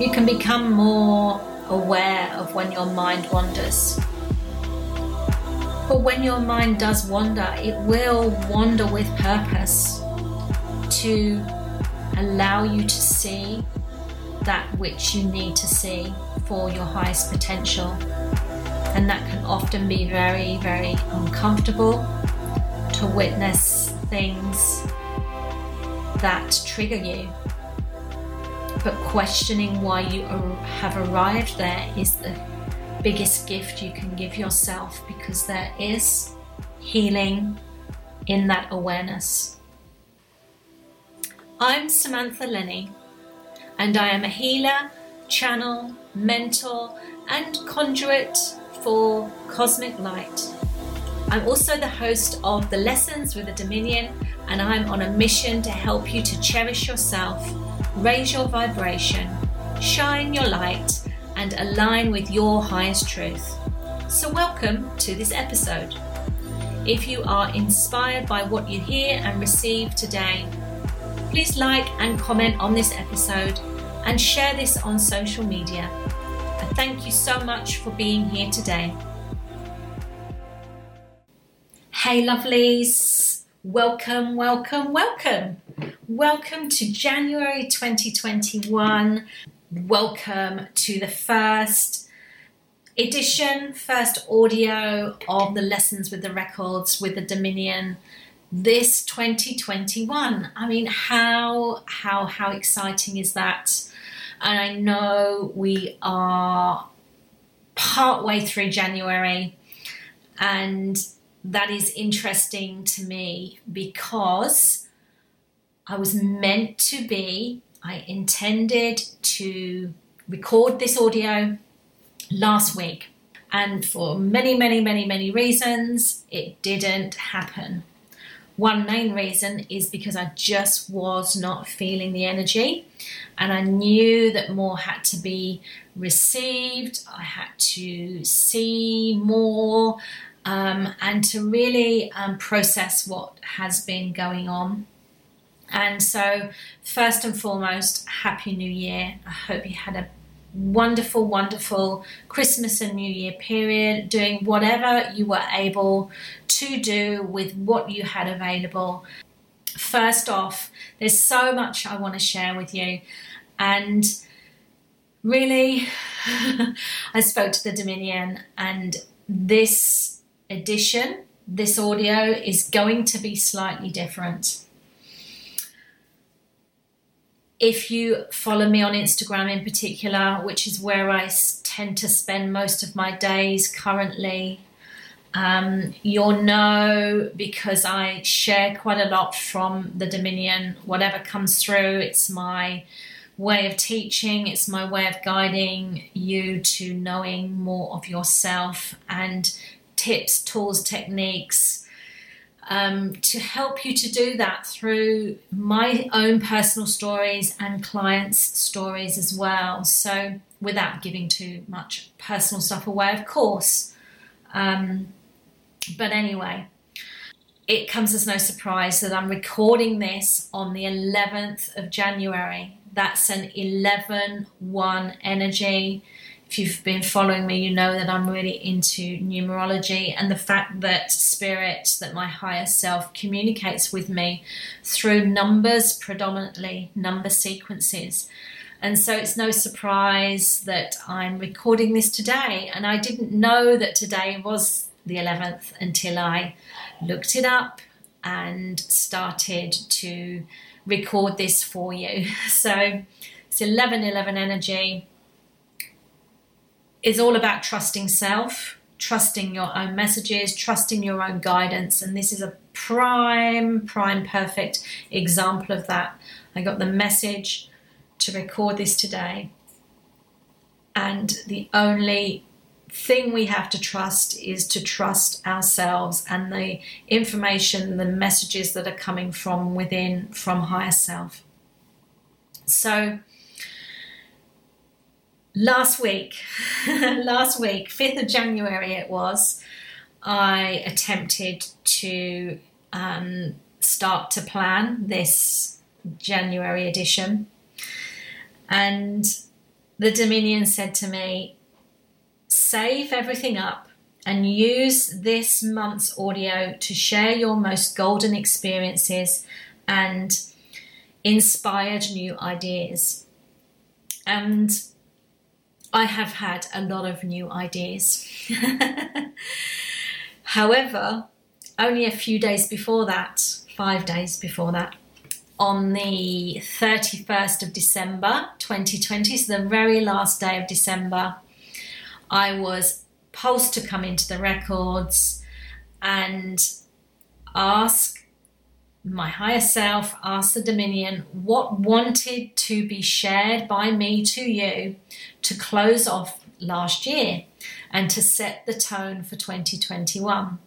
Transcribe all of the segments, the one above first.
You can become more aware of when your mind wanders. But when your mind does wander, it will wander with purpose to allow you to see that which you need to see for your highest potential. And that can often be very, very uncomfortable to witness things that trigger you. But questioning why you have arrived there is the biggest gift you can give yourself because there is healing in that awareness. I'm Samantha Lenny, and I am a healer, channel, mentor, and conduit for cosmic light. I'm also the host of the Lessons with the Dominion, and I'm on a mission to help you to cherish yourself, raise your vibration, shine your light, and align with your highest truth. So, welcome to this episode. If you are inspired by what you hear and receive today, please like and comment on this episode and share this on social media. Thank you so much for being here today. Hey, lovelies. Welcome, welcome, welcome. Welcome to January 2021. Welcome to the first edition, first audio of the Lessons with the Records with the Dominion this 2021. I mean, how how how exciting is that? And I know we are part way through January and that is interesting to me because I was meant to be, I intended to record this audio last week. And for many, many, many, many reasons, it didn't happen. One main reason is because I just was not feeling the energy, and I knew that more had to be received. I had to see more, um, and to really um, process what has been going on. And so, first and foremost, Happy New Year. I hope you had a wonderful, wonderful Christmas and New Year period, doing whatever you were able to do with what you had available. First off, there's so much I want to share with you. And really, I spoke to the Dominion, and this edition, this audio is going to be slightly different. If you follow me on Instagram in particular, which is where I tend to spend most of my days currently, um, you'll know because I share quite a lot from the Dominion. Whatever comes through, it's my way of teaching, it's my way of guiding you to knowing more of yourself and tips, tools, techniques um, to help you to do that through my own personal stories and clients' stories as well. So, without giving too much personal stuff away, of course. Um, but anyway, it comes as no surprise that I'm recording this on the 11th of January. That's an 11 1 energy if you've been following me, you know that I'm really into numerology and the fact that spirit, that my higher self communicates with me through numbers, predominantly number sequences. And so it's no surprise that I'm recording this today. And I didn't know that today was the 11th until I looked it up and started to record this for you. So it's 11 11 energy is all about trusting self, trusting your own messages, trusting your own guidance. And this is a prime, prime, perfect example of that. I got the message to record this today. And the only thing we have to trust is to trust ourselves and the information, the messages that are coming from within, from higher self. So, last week, last week, 5th of January it was, I attempted to um, start to plan this January edition. And the Dominion said to me, save everything up and use this month's audio to share your most golden experiences and inspired new ideas. And I have had a lot of new ideas. However, only a few days before that, five days before that, on the 31st of December 2020, so the very last day of December, I was pulsed to come into the records and ask my higher self, ask the Dominion what wanted to be shared by me to you to close off last year and to set the tone for 2021.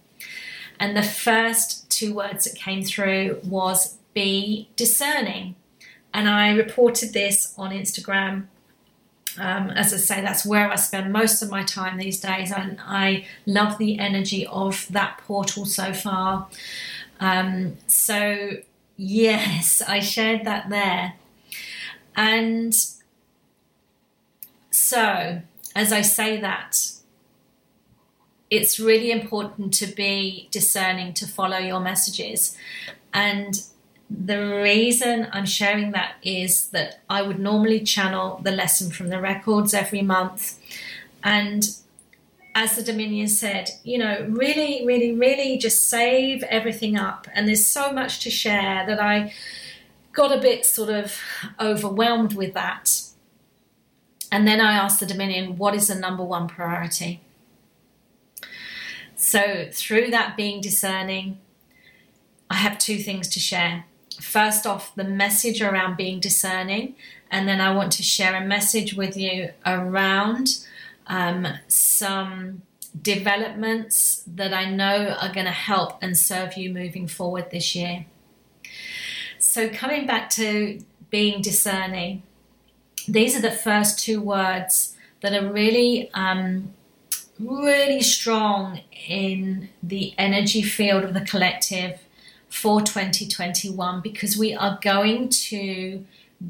And the first two words that came through was be discerning. And I reported this on Instagram. Um, as I say, that's where I spend most of my time these days, and I love the energy of that portal so far. Um, so, yes, I shared that there. And so, as I say that, it's really important to be discerning to follow your messages. And the reason I'm sharing that is that I would normally channel the lesson from the records every month. And as the Dominion said, you know, really, really, really just save everything up. And there's so much to share that I got a bit sort of overwhelmed with that. And then I asked the Dominion, what is the number one priority? So, through that being discerning, I have two things to share first off the message around being discerning, and then I want to share a message with you around um, some developments that I know are going to help and serve you moving forward this year. So, coming back to being discerning, these are the first two words that are really, um, really strong in the energy field of the collective for 2021 because we are going to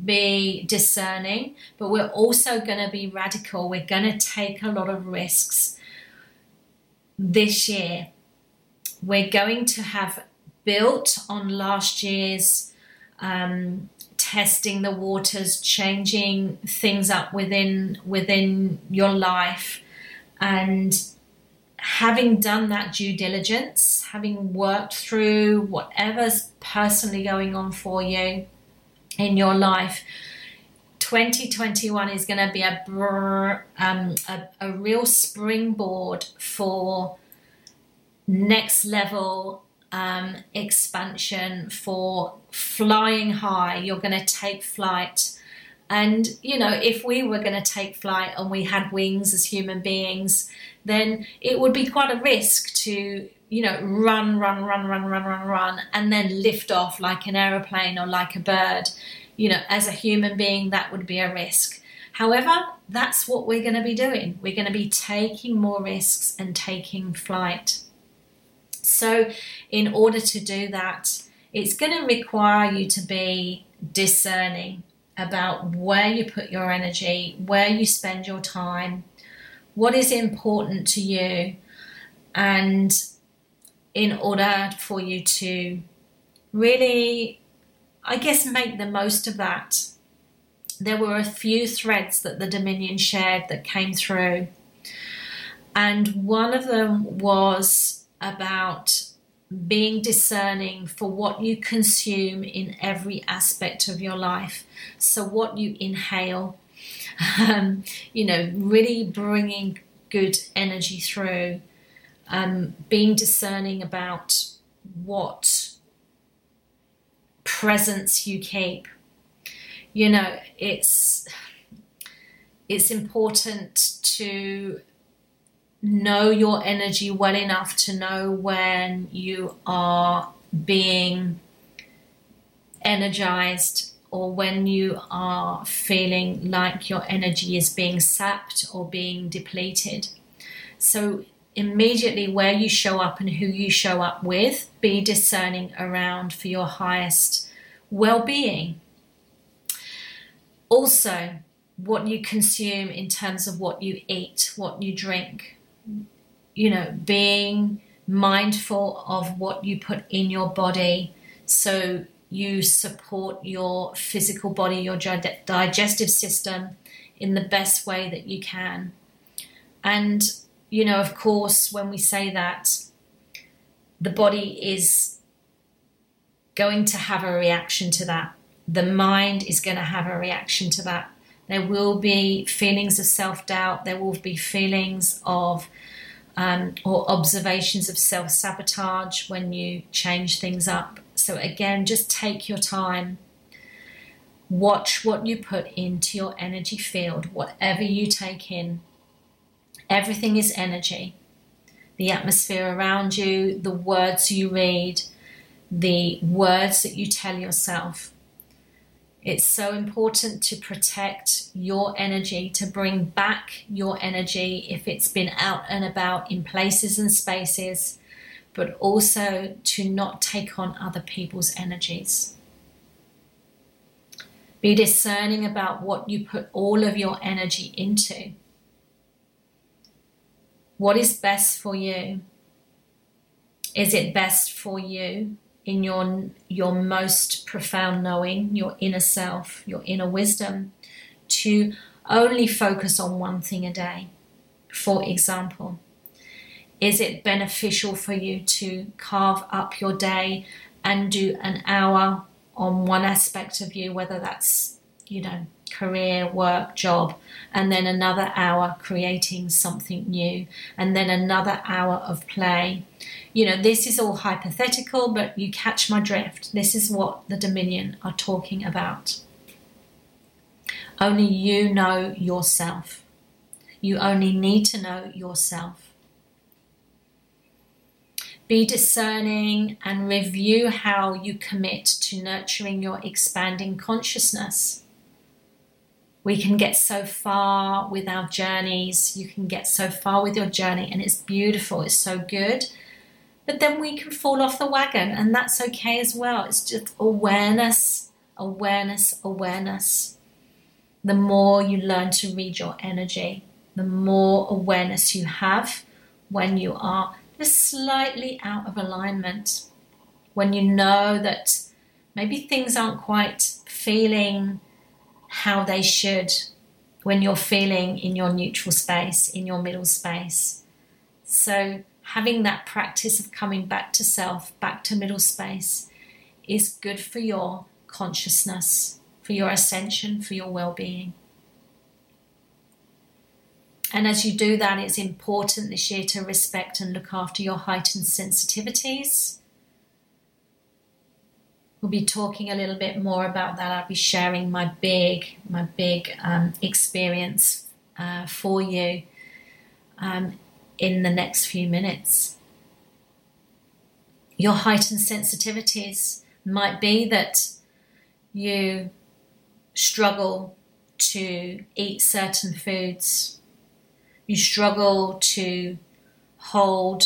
be discerning, but we're also going to be radical. We're going to take a lot of risks this year. We're going to have built on last year's um, testing the waters, changing things up within within your life, and having done that due diligence, having worked through whatever's personally going on for you in your life, 2021 is going to be a, um, a, a real springboard for next level um, expansion, for flying high. You're going to take flight. And, you know, if we were going to take flight and we had wings as human beings, then it would be quite a risk to you know run run run run run run run and then lift off like an aeroplane or like a bird you know as a human being that would be a risk. However that's what we're going to be doing. We're going to be taking more risks and taking flight. So in order to do that it's going to require you to be discerning about where you put your energy where you spend your time what is important to you and in order for you to really i guess make the most of that there were a few threads that the dominion shared that came through. And one of them was about being discerning for what you consume in every aspect of your life so what you inhale um, you know, really bringing good energy through, um, being discerning about what presence you keep. You know, it's it's important to know your energy well enough to know when you are being energized or when you are feeling like your energy is being sapped or being depleted. So, immediately where you show up and who you show up with, be discerning around for your highest well being. Also, what you consume in terms of what you eat, what you drink. You know, being mindful of what you put in your body so you support your physical body, your digestive system in the best way that you can. And, you know, of course, when we say that, the body is going to have a reaction to that. The mind is going to have a reaction to that. There will be feelings of self doubt. There will be feelings of um, or observations of self sabotage when you change things up. So, again, just take your time. Watch what you put into your energy field, whatever you take in. Everything is energy. The atmosphere around you, the words you read, the words that you tell yourself. It's so important to protect your energy, to bring back your energy if it's been out and about in places and spaces, but also to not take on other people's energies. Be discerning about what you put all of your energy into. What is best for you? Is it best for you in your your most profound knowing, your inner self, your inner wisdom, to only focus on one thing a day. For example, is it beneficial for you to carve up your day and do an hour on one aspect of you, whether that's, you know, career, work, job, and then another hour creating something new, and then another hour of play. You know, this is all hypothetical, but you catch my drift. This is what the Dominion are talking about. Only you know yourself. You only need to know yourself. Be discerning and review how you commit to nurturing your expanding consciousness we can get so far with our journeys. You can get so far with your journey, and it's beautiful, it's so good. But then we can fall off the wagon, and that's okay as well. It's just awareness, awareness, awareness. The more you learn to read your energy, the more awareness you have when you are just slightly out of alignment. When you know that maybe things aren't quite feeling how they should when you're feeling in your neutral space, in your middle space. So, having that practice of coming back to self, back to middle space, is good for your consciousness, for your ascension, for your well being. And as you do that, it's important this year to respect and look after your heightened sensitivities we'll be talking a little bit more about that. I'll be sharing my big, my big um, experience uh, for you um, in the next few minutes. Your heightened sensitivities might be that you struggle to eat certain foods, you struggle to hold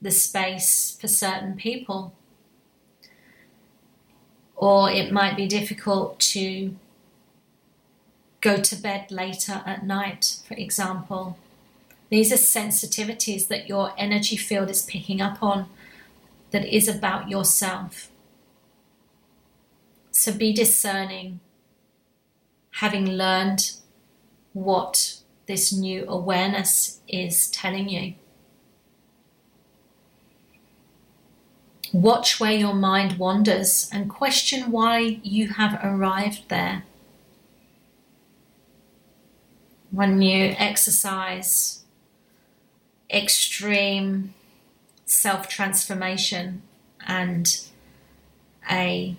the space for certain people or it might be difficult to go to bed later at night, for example. These are sensitivities that your energy field is picking up on that is about yourself. So be discerning, having learned what this new awareness is telling you. Watch where your mind wanders and question why you have arrived there. When you exercise extreme self transformation and a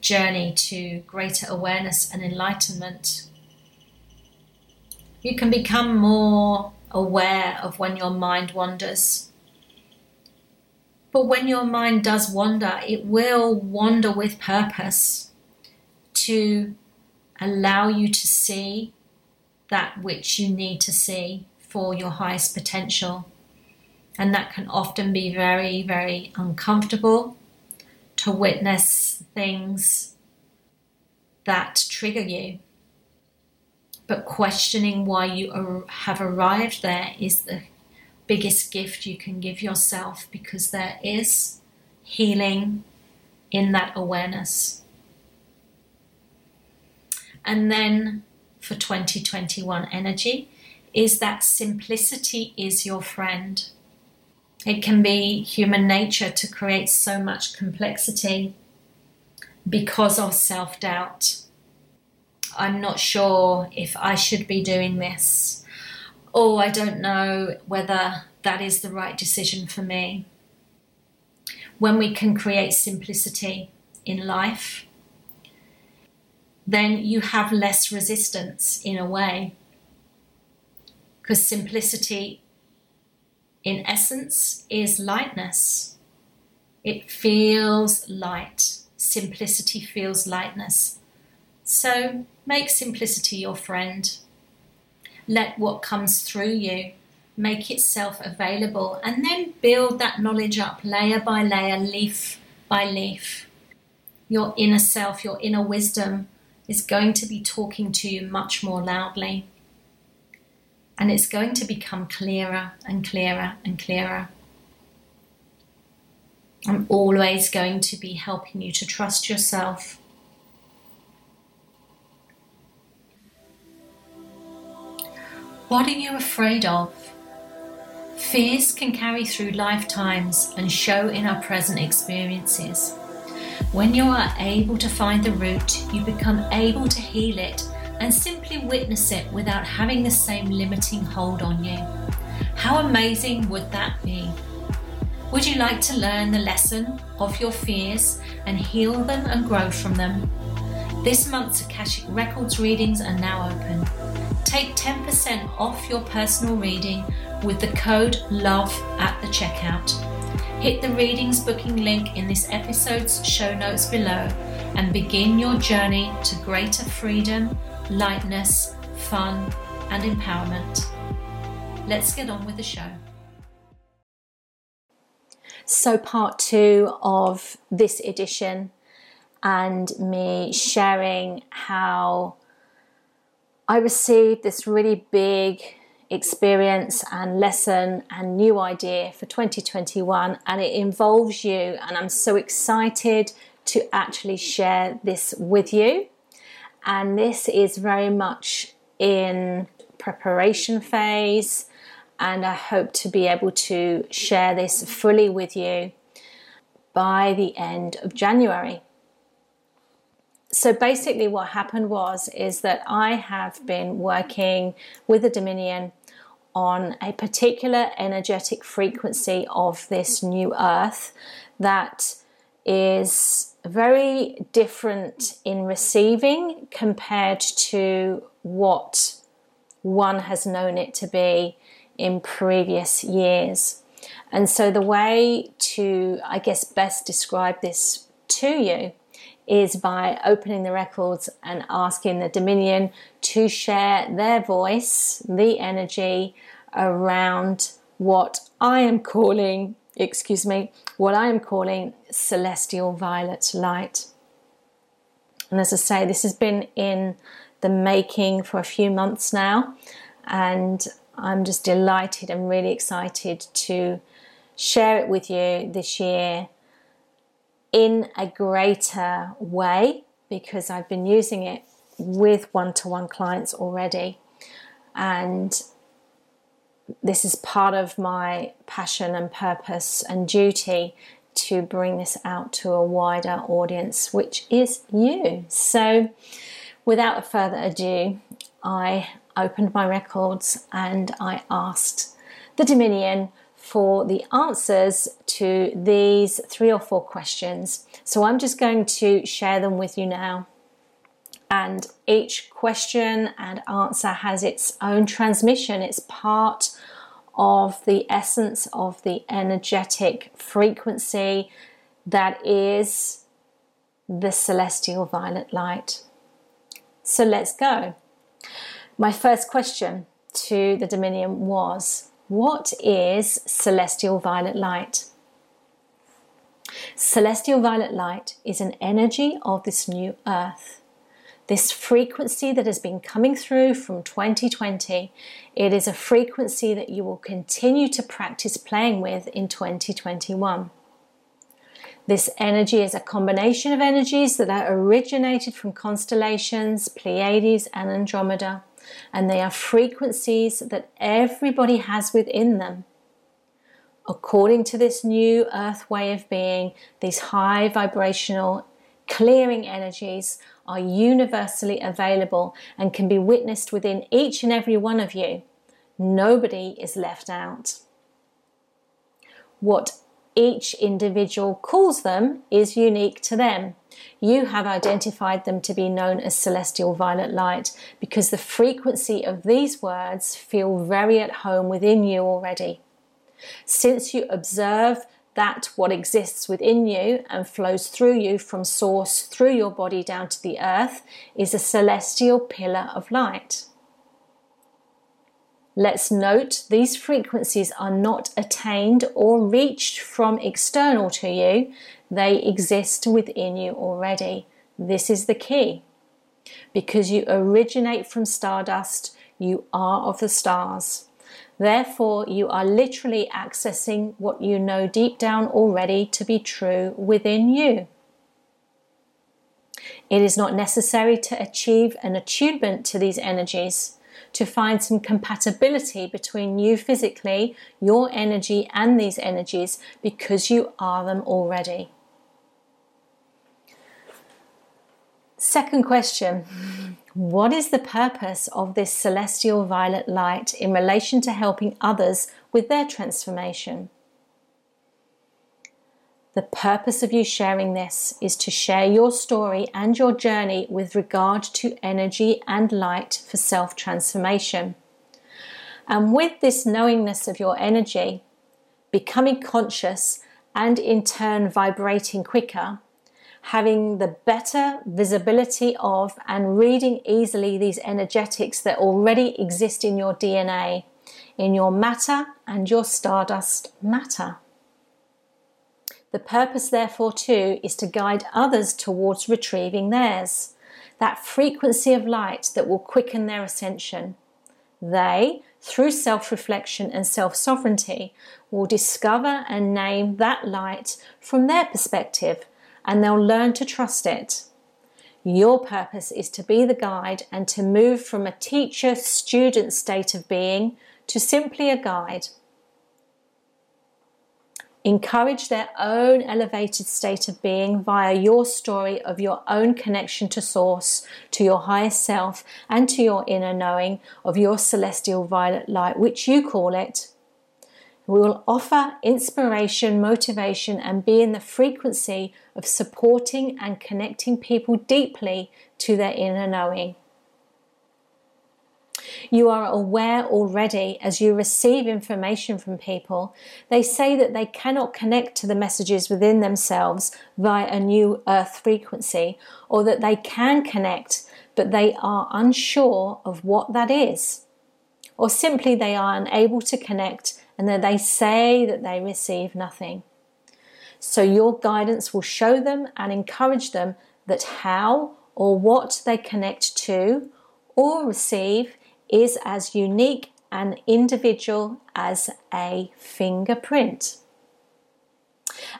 journey to greater awareness and enlightenment, you can become more aware of when your mind wanders. But when your mind does wander, it will wander with purpose to allow you to see that which you need to see for your highest potential. And that can often be very, very uncomfortable to witness things that trigger you. but questioning why you have arrived there is the biggest gift you can give yourself because there is healing in that awareness. And then for 2021 energy is that simplicity is your friend. It can be human nature to create so much complexity because of self doubt. I'm not sure if I should be doing this. Oh, I don't know whether that is the right decision for me. When we can create simplicity in life, then you have less resistance in a way. Because simplicity, in essence, is lightness. It feels light. Simplicity feels lightness. So make simplicity your friend. Let what comes through you make itself available and then build that knowledge up layer by layer, leaf by leaf. Your inner self, your inner wisdom is going to be talking to you much more loudly. And it's going to become clearer and clearer and clearer. I'm always going to be helping you to trust yourself. What are you afraid of? Fears can carry through lifetimes and show in our present experiences. When you are able to find the root, you become able to heal it and simply witness it without having the same limiting hold on you. How amazing would that be? Would you like to learn the lesson of your fears and heal them and grow from them? This month's Akashic Records readings are now open. Take 10% off your personal reading with the code LOVE at the checkout. Hit the readings booking link in this episode's show notes below and begin your journey to greater freedom, lightness, fun, and empowerment. Let's get on with the show. So, part two of this edition, and me sharing how I received this really big experience and lesson and new idea for 2021 and it involves you and I'm so excited to actually share this with you and this is very much in preparation phase and I hope to be able to share this fully with you by the end of January. So basically what happened was is that I have been working with the Dominion on a particular energetic frequency of this new earth that is very different in receiving compared to what one has known it to be in previous years. And so the way to, I guess, best describe this to you is by opening the records and asking the Dominion to share their voice, the energy around what I am calling, excuse me, what I am calling celestial violet light. And as I say, this has been in the making for a few months now, and I'm just delighted and really excited to share it with you this year in a greater way because I've been using it with one to one clients already. And this is part of my passion and purpose and duty to bring this out to a wider audience, which is you. So, without further ado, I opened my records and I asked the Dominion for the answers to these three or four questions. So I'm just going to share them with you now. And each question and answer has its own transmission, it's part of the essence of the energetic frequency that is the celestial violet light. So let's go. My first question to the Dominion was what is celestial violet light? Celestial violet light is an energy of this new earth. This frequency that has been coming through from 2020, it is a frequency that you will continue to practice playing with in 2021. This energy is a combination of energies that are originated from constellations, Pleiades, and Andromeda, and they are frequencies that everybody has within them according to this new earth way of being, these high vibrational clearing energies are universally available and can be witnessed within each and every one of you. Nobody is left out. What each individual calls them is unique to them. You have identified them to be known as celestial violet light because the frequency of these words feel very at home within you already. Since you observe that what exists within you and flows through you from source through your body down to the earth is a celestial pillar of light. Let's note these frequencies are not attained or reached from external to you, they exist within you already. This is the key. Because you originate from stardust, you are of the stars. Therefore, you are literally accessing what you know deep down already to be true within you. It is not necessary to achieve an attunement to these energies to find some compatibility between you physically, your energy, and these energies because you are them already. Second question What is the purpose of this celestial violet light in relation to helping others with their transformation? The purpose of you sharing this is to share your story and your journey with regard to energy and light for self transformation. And with this knowingness of your energy, becoming conscious and in turn vibrating quicker, having the better visibility of and reading easily these energetics that already exist in your DNA, in your matter and your stardust matter. The purpose, therefore, too, is to guide others towards retrieving theirs, that frequency of light that will quicken their ascension. They, through self reflection and self sovereignty, will discover and name that light from their perspective and they'll learn to trust it. Your purpose is to be the guide and to move from a teacher student state of being to simply a guide. Encourage their own elevated state of being via your story of your own connection to Source, to your higher self, and to your inner knowing of your celestial violet light, which you call it. We will offer inspiration, motivation, and be in the frequency of supporting and connecting people deeply to their inner knowing. You are aware already as you receive information from people. They say that they cannot connect to the messages within themselves via a new earth frequency, or that they can connect, but they are unsure of what that is. Or simply they are unable to connect and that they say that they receive nothing. So your guidance will show them and encourage them that how or what they connect to or receive is as unique and individual as a fingerprint.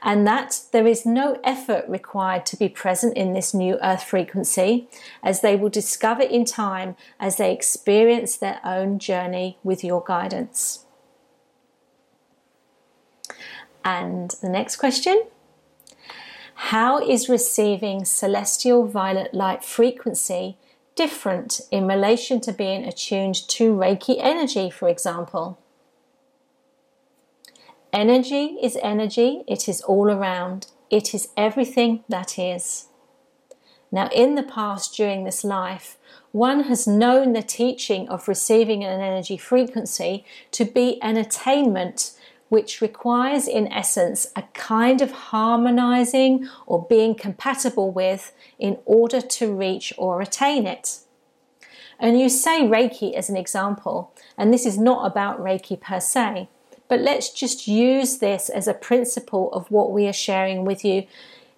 And that there is no effort required to be present in this new earth frequency, as they will discover in time as they experience their own journey with your guidance. And the next question How is receiving celestial violet light frequency different in relation to being attuned to Reiki energy, for example? Energy is energy, it is all around, it is everything that is. Now, in the past, during this life, one has known the teaching of receiving an energy frequency to be an attainment which requires, in essence, a kind of harmonizing or being compatible with in order to reach or attain it. And you say Reiki as an example, and this is not about Reiki per se, but let's just use this as a principle of what we are sharing with you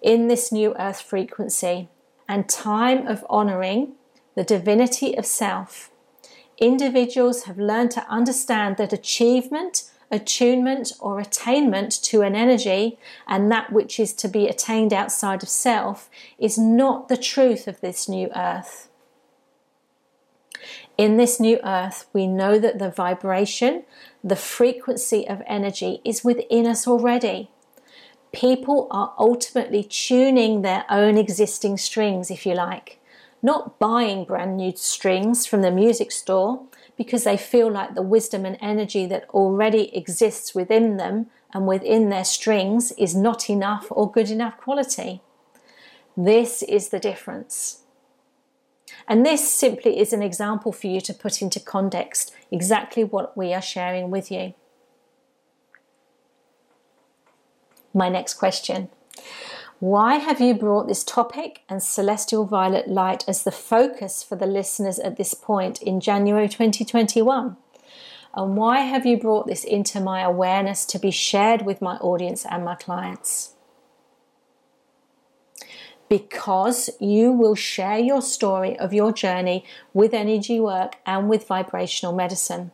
in this new earth frequency and time of honoring the divinity of self. Individuals have learned to understand that achievement, attunement, or attainment to an energy and that which is to be attained outside of self is not the truth of this new earth. In this new earth, we know that the vibration, the frequency of energy is within us already. People are ultimately tuning their own existing strings, if you like not buying brand new strings from the music store because they feel like the wisdom and energy that already exists within them and within their strings is not enough or good enough quality. This is the difference. And this simply is an example for you to put into context exactly what we are sharing with you. My next question why have you brought this topic and celestial violet light as the focus for the listeners at this point in January 2021? And why have you brought this into my awareness to be shared with my audience and my clients? Because you will share your story of your journey with energy work and with vibrational medicine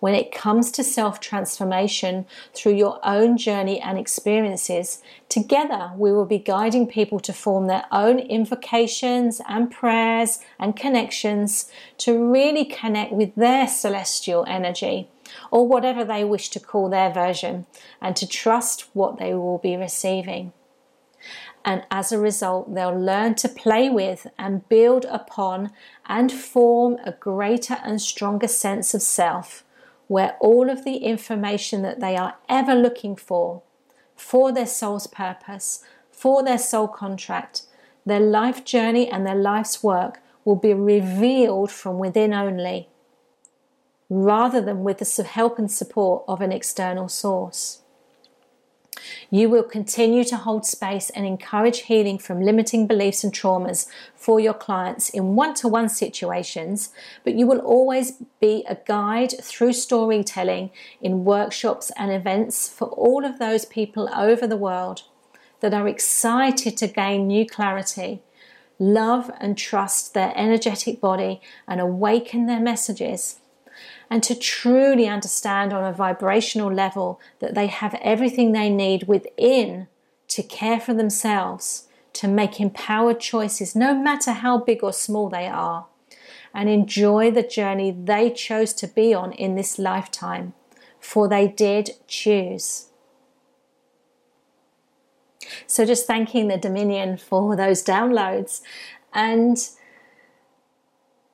when it comes to self transformation through your own journey and experiences, together we will be guiding people to form their own invocations and prayers and connections to really connect with their celestial energy or whatever they wish to call their version and to trust what they will be receiving. And as a result, they'll learn to play with and build upon and form a greater and stronger sense of self where all of the information that they are ever looking for, for their soul's purpose, for their soul contract, their life journey, and their life's work will be revealed from within only, rather than with the help and support of an external source. You will continue to hold space and encourage healing from limiting beliefs and traumas for your clients in one to one situations, but you will always be a guide through storytelling in workshops and events for all of those people over the world that are excited to gain new clarity, love and trust their energetic body, and awaken their messages and to truly understand on a vibrational level that they have everything they need within to care for themselves, to make empowered choices, no matter how big or small they are, and enjoy the journey they chose to be on in this lifetime, for they did choose. So, just thanking the Dominion for those downloads and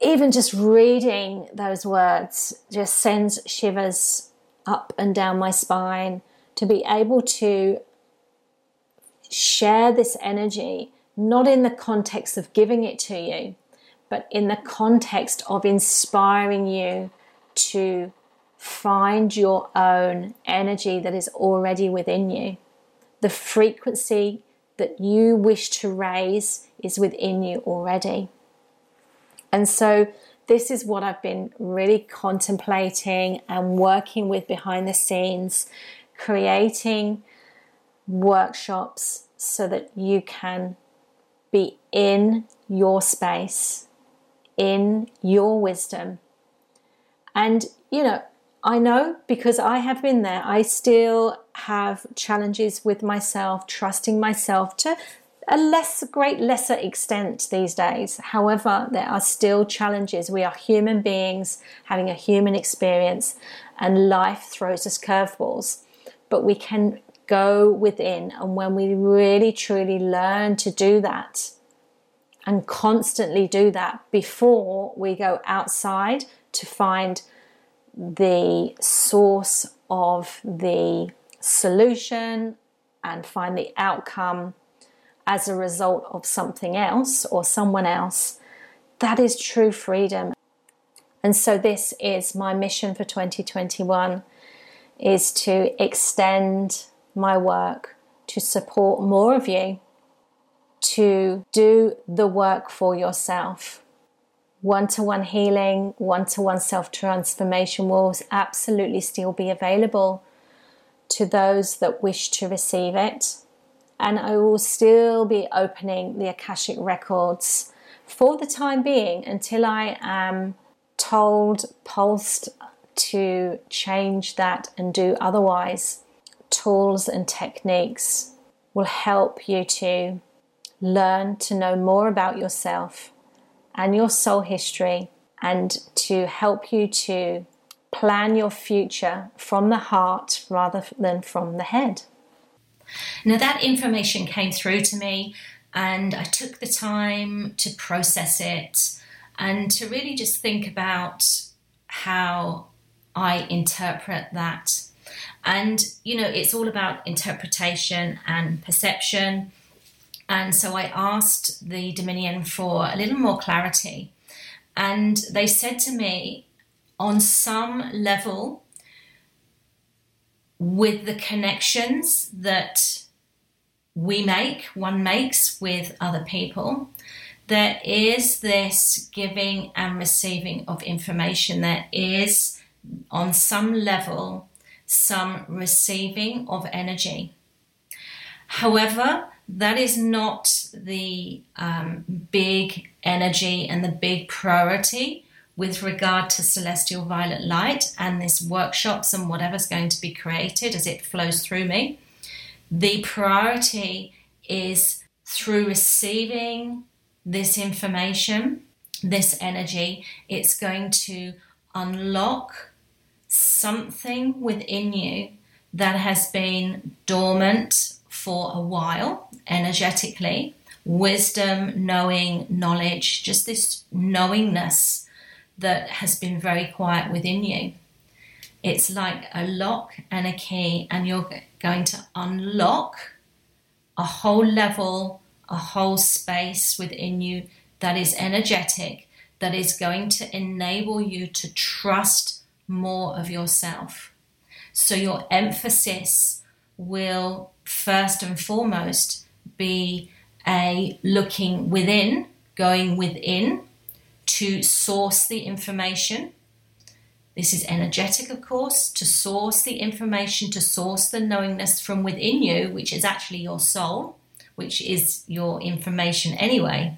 even just reading those words just sends shivers up and down my spine to be able to share this energy, not in the context of giving it to you, but in the context of inspiring you to find your own energy that is already within you. The frequency that you wish to raise is within you already. And so this is what I've been really contemplating and working with behind the scenes, creating workshops so that you can be in your space, in your wisdom. And, you know, I know because I have been there, I still have challenges with myself, trusting myself to a less great lesser extent these days. However, there are still challenges. We are human beings having a human experience, and life throws us curveballs. But we can go within, and when we really truly learn to do that and constantly do that before we go outside to find the source of the solution and find the outcome as a result of something else or someone else, that is true freedom. And so this is my mission for 2021 is to extend my work to support more of you to do the work for yourself. One to one healing, one to one self transformation will absolutely still be available to those that wish to receive it and I will still be opening the Akashic records for the time being until I am told, pulsed to change that and do otherwise, tools and techniques will help you to learn to know more about yourself and your soul history and to help you to plan your future from the heart rather than from the head. Now, that information came through to me, and I took the time to process it and to really just think about how I interpret that. And, you know, it's all about interpretation and perception. And so I asked the Dominion for a little more clarity. And they said to me, on some level, with the connections that we make, one makes with other people, there is this giving and receiving of information. There is, on some level, some receiving of energy. However, that is not the um, big energy and the big priority with regard to celestial violet light and this workshops and whatever's going to be created as it flows through me. The priority is through receiving this information, this energy, it's going to unlock something within you that has been dormant for a while energetically wisdom, knowing, knowledge, just this knowingness that has been very quiet within you. It's like a lock and a key, and you're going to unlock a whole level, a whole space within you that is energetic, that is going to enable you to trust more of yourself. So, your emphasis will first and foremost be a looking within, going within to source the information. This is energetic, of course, to source the information, to source the knowingness from within you, which is actually your soul, which is your information anyway,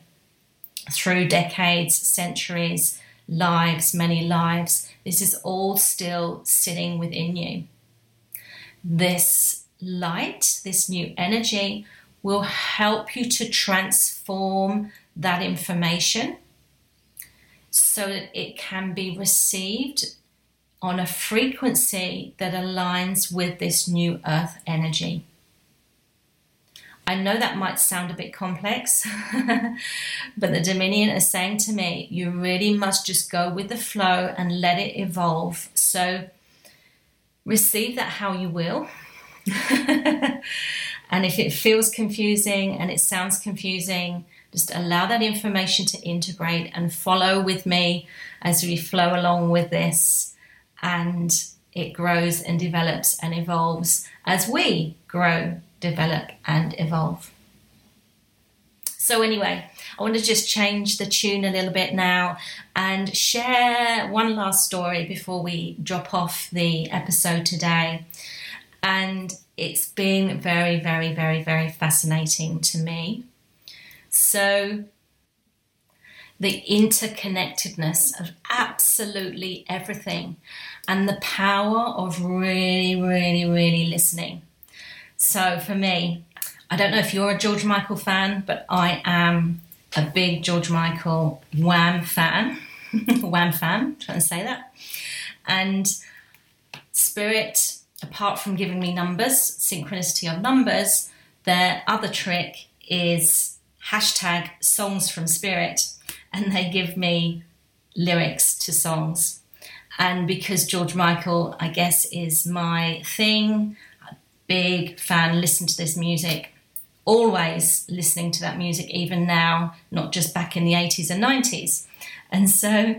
through decades, centuries, lives, many lives. This is all still sitting within you. This light, this new energy, will help you to transform that information so that it can be received on a frequency that aligns with this new earth energy. I know that might sound a bit complex, but the Dominion is saying to me, you really must just go with the flow and let it evolve. So receive that how you will. and if it feels confusing and it sounds confusing, just allow that information to integrate and follow with me as we flow along with this. And it grows and develops and evolves as we grow, develop, and evolve. So, anyway, I want to just change the tune a little bit now and share one last story before we drop off the episode today. And it's been very, very, very, very fascinating to me. So, the interconnectedness of absolutely everything and the power of really, really, really listening. So, for me, I don't know if you're a George Michael fan, but I am a big George Michael Wham fan. Wham fan, trying to say that. And Spirit apart from giving me numbers, synchronicity of numbers, their other trick is hashtag songs from spirit, and they give me lyrics to songs. And because George Michael, I guess, is my thing, big fan, listen to this music, always listening to that music, even now, not just back in the 80s and 90s. And so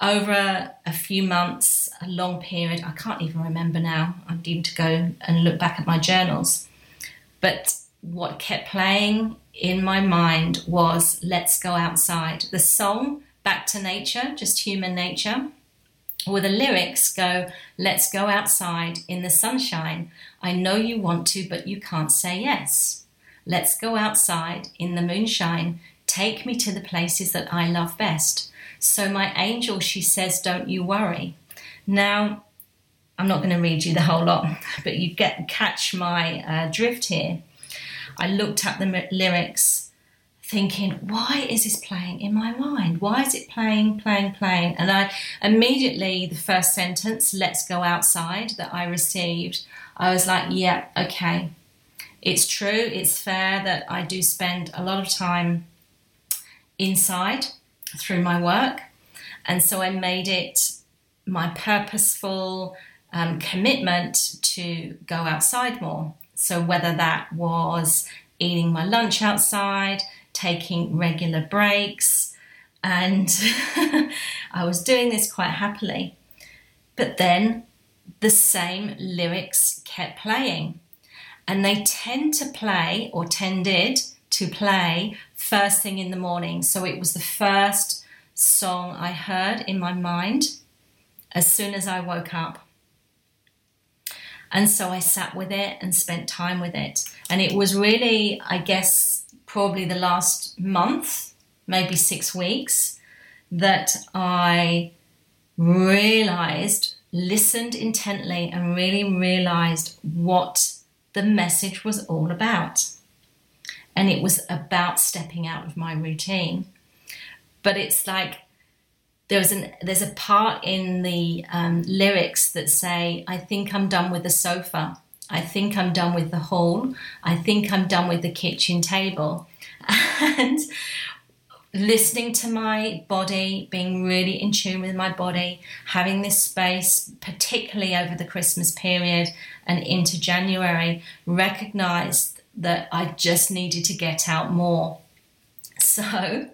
over a few months, a long period, I can't even remember now. I'm due to go and look back at my journals. But what kept playing in my mind was Let's Go Outside. The song, Back to Nature, just human nature, or the lyrics go, Let's go outside in the sunshine. I know you want to, but you can't say yes. Let's go outside in the moonshine. Take me to the places that I love best. So, my angel, she says, Don't you worry. Now, I'm not going to read you the whole lot, but you get catch my uh, drift here. I looked at the lyrics thinking, why is this playing in my mind? Why is it playing, playing, playing? And I immediately, the first sentence, let's go outside, that I received, I was like, yeah, okay. It's true, it's fair that I do spend a lot of time inside through my work. And so I made it my purposeful um, commitment to go outside more. So whether that was eating my lunch outside, taking regular breaks, and I was doing this quite happily. But then the same lyrics kept playing, and they tend to play or tended to play first thing in the morning. So it was the first song I heard in my mind as soon as I woke up. And so I sat with it and spent time with it. And it was really, I guess, probably the last month, maybe six weeks, that I realized, listened intently, and really realized what the message was all about. And it was about stepping out of my routine. But it's like there was an there's a part in the um, lyrics that say, "I think I'm done with the sofa. I think I'm done with the hall. I think I'm done with the kitchen table," and listening to my body, being really in tune with my body, having this space, particularly over the Christmas period and into January, recognized that I just needed to get out more. So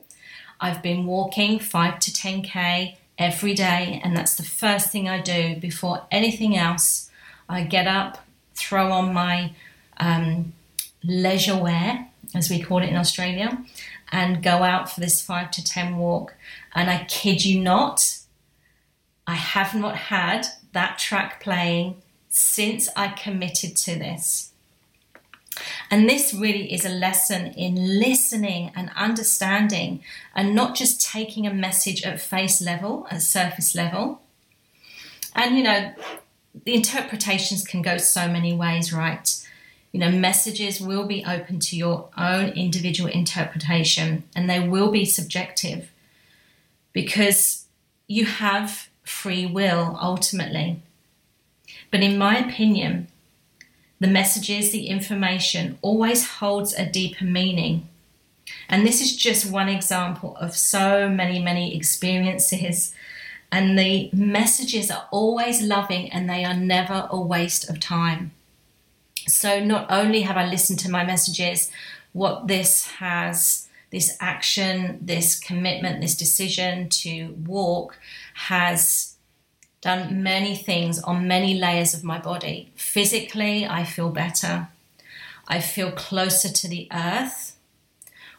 I've been walking 5 to 10k every day, and that's the first thing I do before anything else. I get up, throw on my um, leisure wear, as we call it in Australia, and go out for this 5 to 10 walk. And I kid you not, I have not had that track playing since I committed to this. And this really is a lesson in listening and understanding and not just taking a message at face level, at surface level. And, you know, the interpretations can go so many ways, right? You know, messages will be open to your own individual interpretation and they will be subjective because you have free will ultimately. But in my opinion, the messages, the information always holds a deeper meaning. And this is just one example of so many, many experiences. And the messages are always loving and they are never a waste of time. So, not only have I listened to my messages, what this has, this action, this commitment, this decision to walk has done many things on many layers of my body. Physically, I feel better. I feel closer to the earth.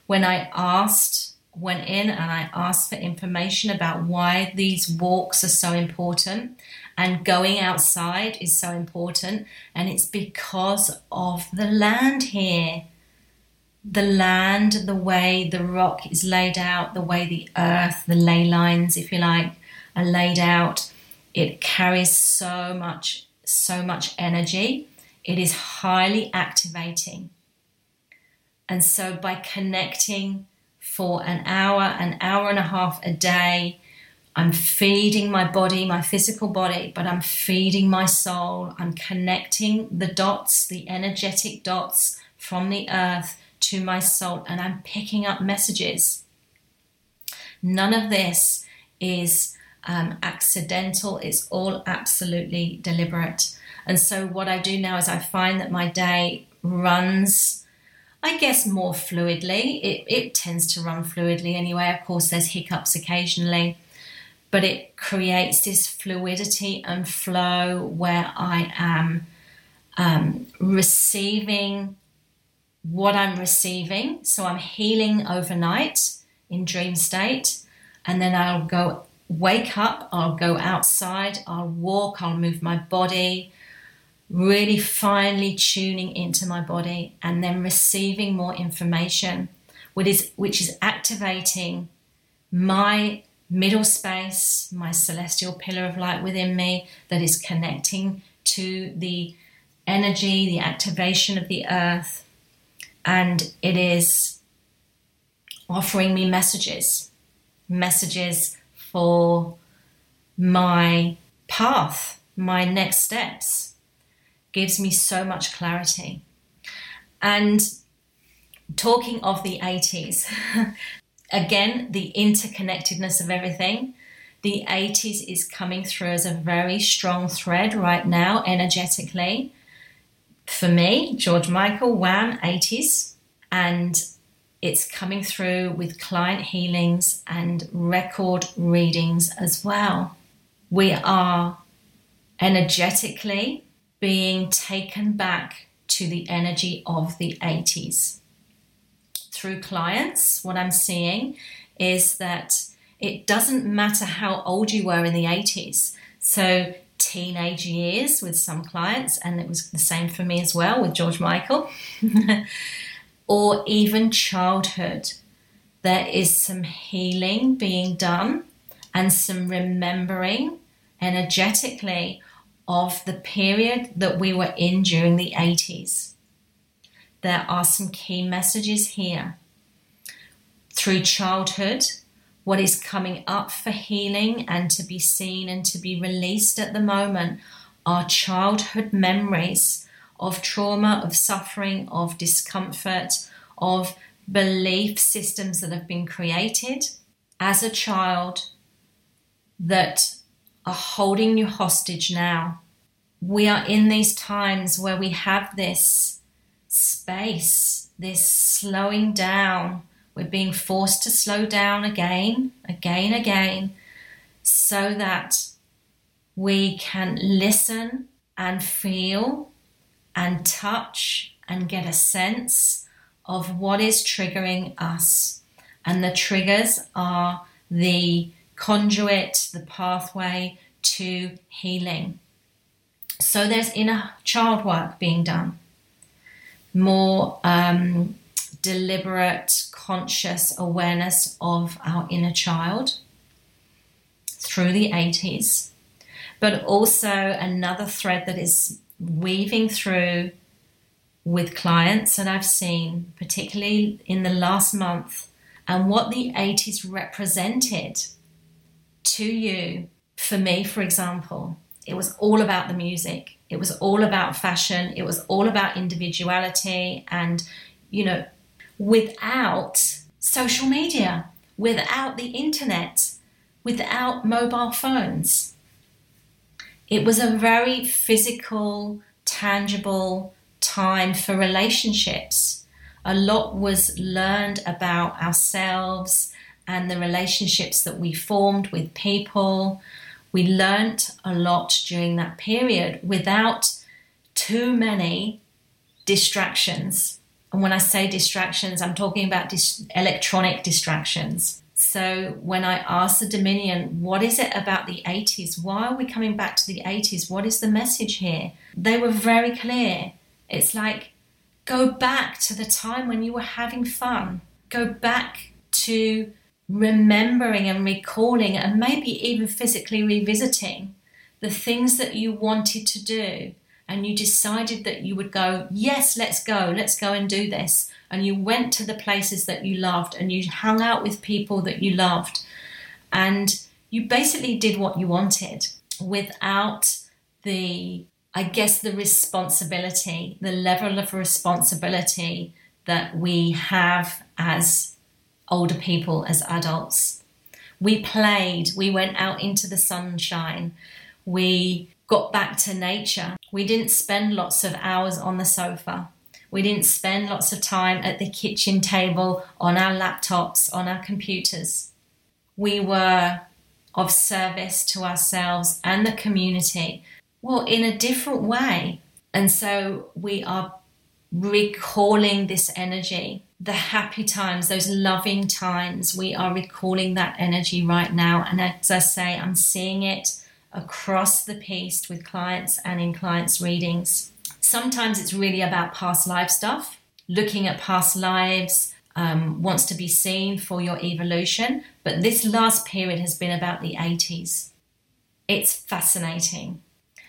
When I asked, went in and I asked for information about why these walks are so important and going outside is so important, and it's because of the land here. The land, the way the rock is laid out, the way the earth, the ley lines, if you like, are laid out it carries so much, so much energy. It is highly activating. And so by connecting for an hour, an hour and a half a day, I'm feeding my body, my physical body, but I'm feeding my soul. I'm connecting the dots, the energetic dots from the earth to my soul, and I'm picking up messages. None of this is um, accidental, it's all absolutely deliberate. And so, what I do now is I find that my day runs, I guess, more fluidly. It, it tends to run fluidly anyway. Of course, there's hiccups occasionally, but it creates this fluidity and flow where I am um, receiving what I'm receiving. So, I'm healing overnight in dream state, and then I'll go wake up, I'll go outside, I'll walk, I'll move my body, really finely tuning into my body and then receiving more information. which is, which is activating my middle space, my celestial pillar of light within me that is connecting to the energy, the activation of the earth, and it is offering me messages, messages for my path, my next steps, gives me so much clarity. And talking of the 80s, again, the interconnectedness of everything. The 80s is coming through as a very strong thread right now, energetically. For me, George Michael, Wham, 80s. And it's coming through with client healings and record readings as well. We are energetically being taken back to the energy of the 80s. Through clients, what I'm seeing is that it doesn't matter how old you were in the 80s. So, teenage years with some clients, and it was the same for me as well with George Michael, or even childhood. There is some healing being done and some remembering energetically of the period that we were in during the 80s. There are some key messages here. Through childhood, what is coming up for healing and to be seen and to be released at the moment are childhood memories of trauma, of suffering, of discomfort, of belief systems that have been created as a child that are holding you hostage now. We are in these times where we have this space, this slowing down. We're being forced to slow down again, again, again, so that we can listen and feel and touch and get a sense of what is triggering us. And the triggers are the conduit, the pathway to healing. So there's inner child work being done, more um, deliberate, conscious awareness of our inner child through the 80s, but also another thread that is weaving through with clients that I've seen, particularly in the last month, and what the 80s represented to you. For me, for example, it was all about the music, it was all about fashion, it was all about individuality, and you know, without social media, without the internet, without mobile phones. It was a very physical, tangible time for relationships. A lot was learned about ourselves and the relationships that we formed with people. We learnt a lot during that period without too many distractions. And when I say distractions, I'm talking about dis- electronic distractions. So when I asked the Dominion, what is it about the 80s? Why are we coming back to the 80s? What is the message here? They were very clear. It's like, go back to the time when you were having fun. Go back to remembering and recalling and maybe even physically revisiting the things that you wanted to do and you decided that you would go, yes, let's go, let's go and do this. And you went to the places that you loved and you hung out with people that you loved. And you basically did what you wanted without the, I guess, the responsibility, the level of responsibility that we have as older people as adults. We played, we went out into the sunshine, we got back to nature. We didn't spend lots of hours on the sofa. We didn't spend lots of time at the kitchen table, on our laptops, on our computers. We were of service to ourselves and the community, well, in a different way. And so we are recalling this energy the happy times, those loving times. We are recalling that energy right now. And as I say, I'm seeing it across the piece with clients and in clients' readings. Sometimes it's really about past life stuff, looking at past lives, um, wants to be seen for your evolution. But this last period has been about the 80s. It's fascinating.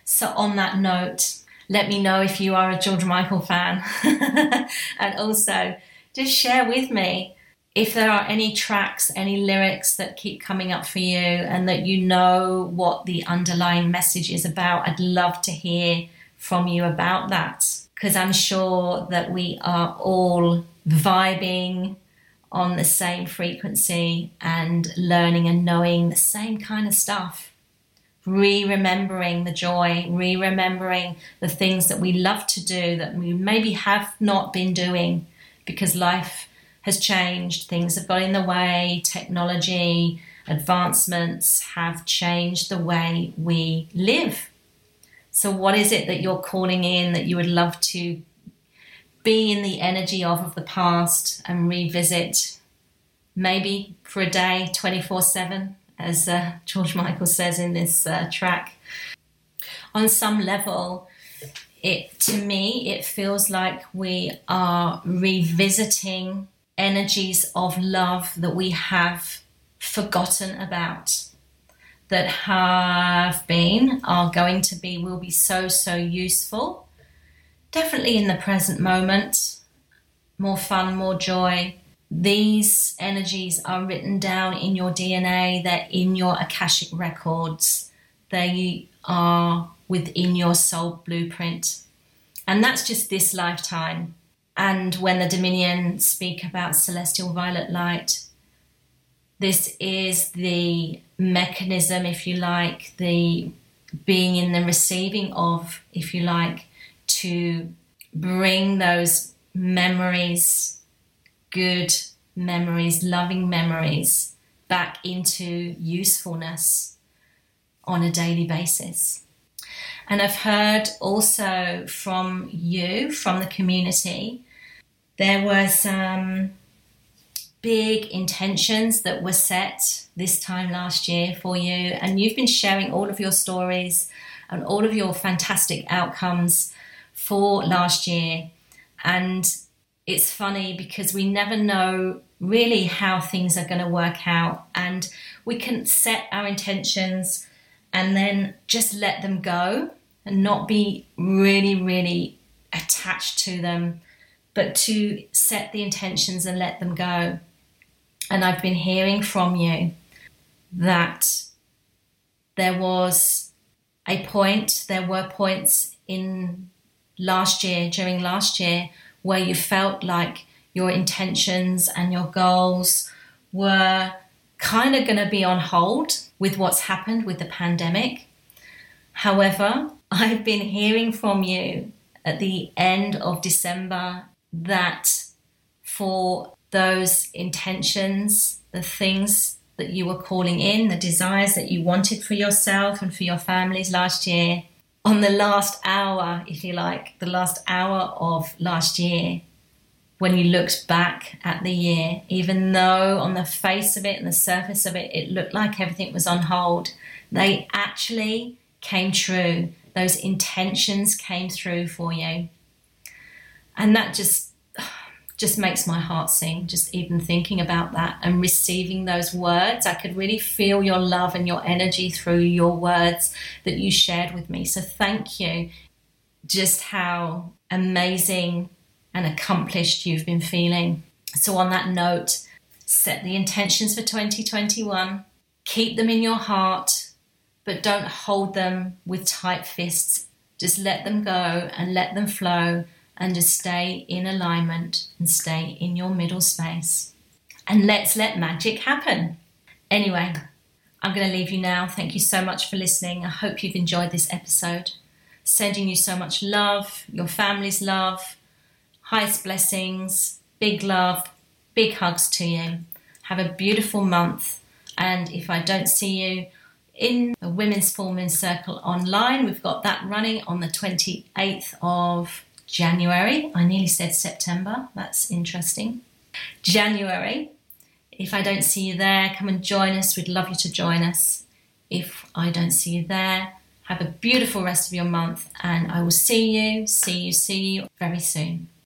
So, on that note, let me know if you are a George Michael fan. and also, just share with me if there are any tracks, any lyrics that keep coming up for you and that you know what the underlying message is about. I'd love to hear from you about that because I'm sure that we are all vibing on the same frequency and learning and knowing the same kind of stuff. Re remembering the joy, re remembering the things that we love to do that we maybe have not been doing because life has changed, things have got in the way, technology, advancements have changed the way we live. So, what is it that you're calling in that you would love to be in the energy of of the past and revisit, maybe for a day, 24 7, as uh, George Michael says in this uh, track? On some level, it to me it feels like we are revisiting energies of love that we have forgotten about that have been, are going to be, will be so, so useful. Definitely in the present moment, more fun, more joy. These energies are written down in your DNA, they're in your Akashic records, they are within your soul blueprint. And that's just this lifetime. And when the Dominion speak about celestial violet light, this is the mechanism, if you like, the being in the receiving of, if you like, to bring those memories, good memories, loving memories, back into usefulness on a daily basis. And I've heard also from you, from the community, there were some big intentions that were set this time last year for you, and you've been sharing all of your stories and all of your fantastic outcomes for last year. And it's funny because we never know really how things are going to work out, and we can set our intentions and then just let them go and not be really, really attached to them but to set the intentions and let them go. And I've been hearing from you that there was a point, there were points in last year, during last year, where you felt like your intentions and your goals were kind of going to be on hold with what's happened with the pandemic. However, I've been hearing from you at the end of December that for those intentions, the things that you were calling in, the desires that you wanted for yourself and for your families last year, on the last hour, if you like, the last hour of last year, when you looked back at the year, even though on the face of it and the surface of it, it looked like everything was on hold, they actually came true. Those intentions came through for you. And that just just makes my heart sing just even thinking about that and receiving those words. I could really feel your love and your energy through your words that you shared with me. So thank you. Just how amazing and accomplished you've been feeling. So on that note set the intentions for 2021 keep them in your heart but don't hold them with tight fists. Just let them go and let them flow and just stay in alignment and stay in your middle space. And let's let magic happen. Anyway, I'm going to leave you now. Thank you so much for listening. I hope you've enjoyed this episode. Sending you so much love, your family's love, highest blessings, big love, big hugs to you. Have a beautiful month. And if I don't see you in the Women's Full Moon Circle online, we've got that running on the 28th of January. I nearly said September. That's interesting. January. If I don't see you there, come and join us. We'd love you to join us. If I don't see you there, have a beautiful rest of your month, and I will see you, see you, see you very soon.